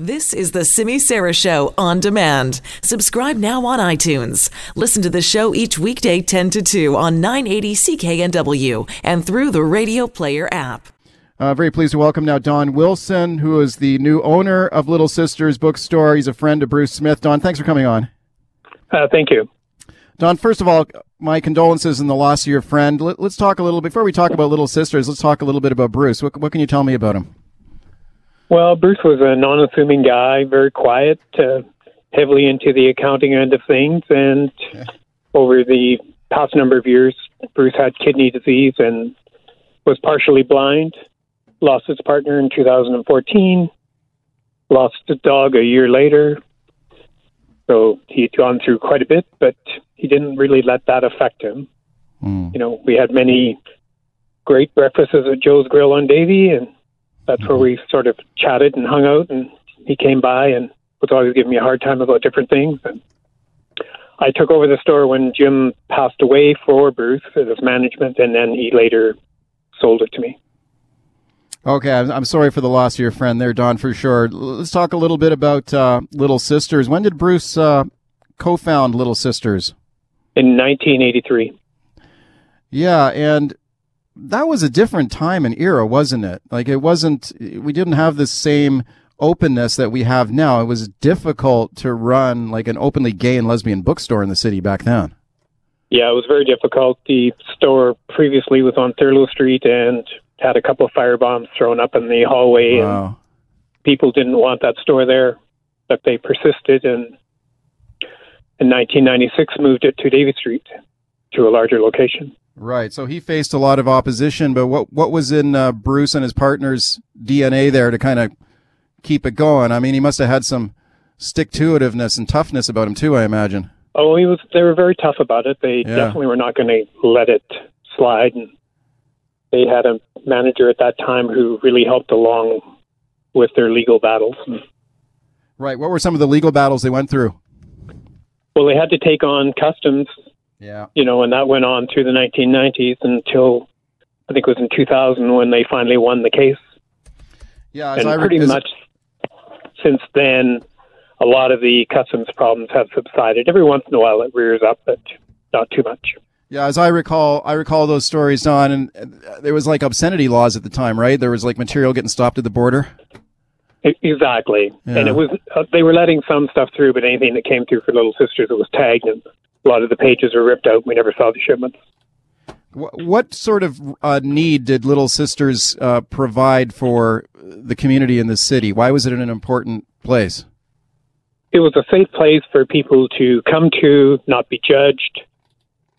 This is the Simi Sara Show on demand. Subscribe now on iTunes. Listen to the show each weekday 10 to 2 on 980 CKNW and through the Radio Player app. Uh, very pleased to welcome now Don Wilson, who is the new owner of Little Sisters Bookstore. He's a friend of Bruce Smith. Don, thanks for coming on. Uh, thank you. Don, first of all, my condolences in the loss of your friend. Let, us talk a little, before we talk about Little Sisters, let's talk a little bit about Bruce. What, what can you tell me about him? Well, Bruce was a non-assuming guy, very quiet, uh, heavily into the accounting end of things, and yeah. over the past number of years, Bruce had kidney disease and was partially blind. Lost his partner in 2014. Lost a dog a year later. So he'd gone through quite a bit, but he didn't really let that affect him. Mm. You know, we had many great breakfasts at Joe's Grill on Davie, and that's where we sort of chatted and hung out. And he came by and was always giving me a hard time about different things. And I took over the store when Jim passed away for Bruce as management, and then he later sold it to me. Okay, I'm, sorry for the loss of your friend there, Don, for sure. Let's talk a little bit about uh, Little Sisters. When did Bruce uh, co-found Little Sisters? In 1983. Yeah, and that was a different time and era, wasn't it? Like it wasn't, we didn't have the same openness that we have now. It was difficult to run like an openly gay and lesbian bookstore in the city back then. Yeah, it was very difficult. The store previously was on Thurlow Street and had a couple of fire bombs thrown up in the hallway. Wow. And people didn't want that store there, but they persisted and in 1996 moved it to Davie Street to a larger location. Right. So he faced a lot of opposition, but what what was in uh, Bruce and his partner's DNA there to kind of keep it going? I mean, he must have had some stick to itiveness and toughness about him too. I imagine. Oh, he was. They were very tough about it. They yeah. definitely were not going to let it slide, and they had a manager at that time who really helped along with their legal battles. Right. What were some of the legal battles they went through? Well, they had to take on customs yeah. You know, and that went on through the 1990s until I think it was in 2000 when they finally won the case. Yeah, and I pretty much since then, a lot of the customs problems have subsided. Every once in a while, it rears up, but not too much. Yeah, as I recall, I recall those stories, Don, and there was like obscenity laws at the time, right? There was like material getting stopped at the border. Exactly, yeah. and it was uh, they were letting some stuff through, but anything that came through for Little Sisters, it was tagged and a lot of the pages were ripped out. We never saw the shipments. What sort of uh, need did Little Sisters uh, provide for the community in the city? Why was it an important place? It was a safe place for people to come to, not be judged,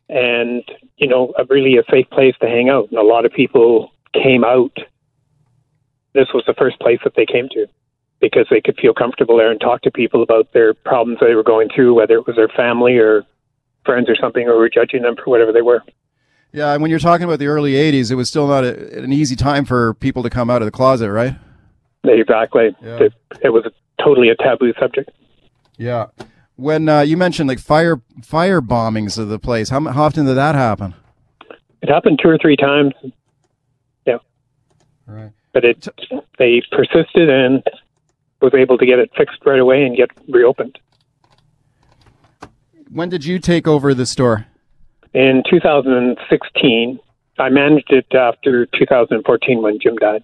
and you know, a, really a safe place to hang out. And a lot of people came out. This was the first place that they came to because they could feel comfortable there and talk to people about their problems they were going through, whether it was their family or friends or something, or were judging them for whatever they were. Yeah, and when you're talking about the early '80s, it was still not a, an easy time for people to come out of the closet, right? Exactly. Yeah. It, it was a, totally a taboo subject. Yeah. When uh, you mentioned like fire fire bombings of the place, how, how often did that happen? It happened two or three times. Yeah. Right. But it they persisted and was able to get it fixed right away and get reopened. When did you take over the store? In 2016. I managed it after 2014 when Jim died.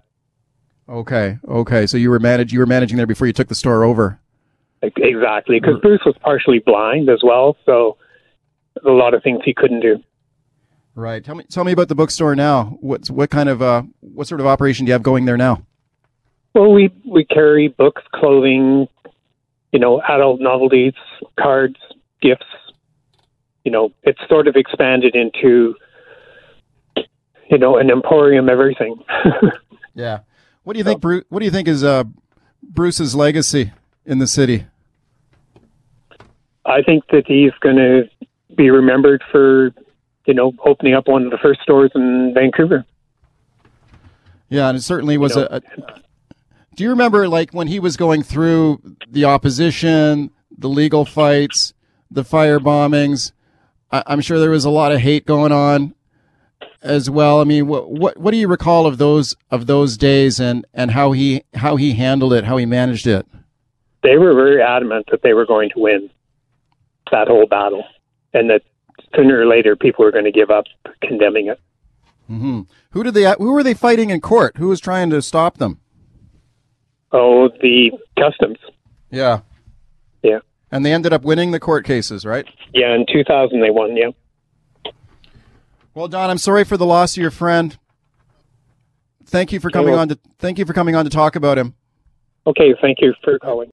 Okay, okay. So you were manage you were managing there before you took the store over. Exactly, because Bruce was partially blind as well, so a lot of things he couldn't do. Right. Tell me tell me about the bookstore now. What's what kind of uh what sort of operation do you have going there now? Well, we we carry books, clothing, you know, adult novelties, cards, gifts. You know, it's sort of expanded into, you know, an emporium everything. yeah. What do you so, think, Bruce? What do you think is uh, Bruce's legacy in the city? I think that he's going to be remembered for, you know, opening up one of the first stores in Vancouver. Yeah, and it certainly was you know, a, a. Do you remember, like, when he was going through the opposition, the legal fights, the fire bombings. I, am sure there was a lot of hate going on as well. I mean, what what what do you recall of those of those days and and how he how he handled it, how he managed it? they were very adamant that they were going to win that whole battle, and that sooner or later people were going to give up condemning it. Mm-hmm. Who did they? Who were they fighting in court? Who was trying to stop them? Oh, the customs. Yeah. Yeah. And they ended up winning the court cases, right? Yeah, in 2000 they won. Yeah. Well, Don, I'm sorry for the loss of your friend. Thank you for coming on to thank you for coming on to talk about him. Okay, thank you for calling.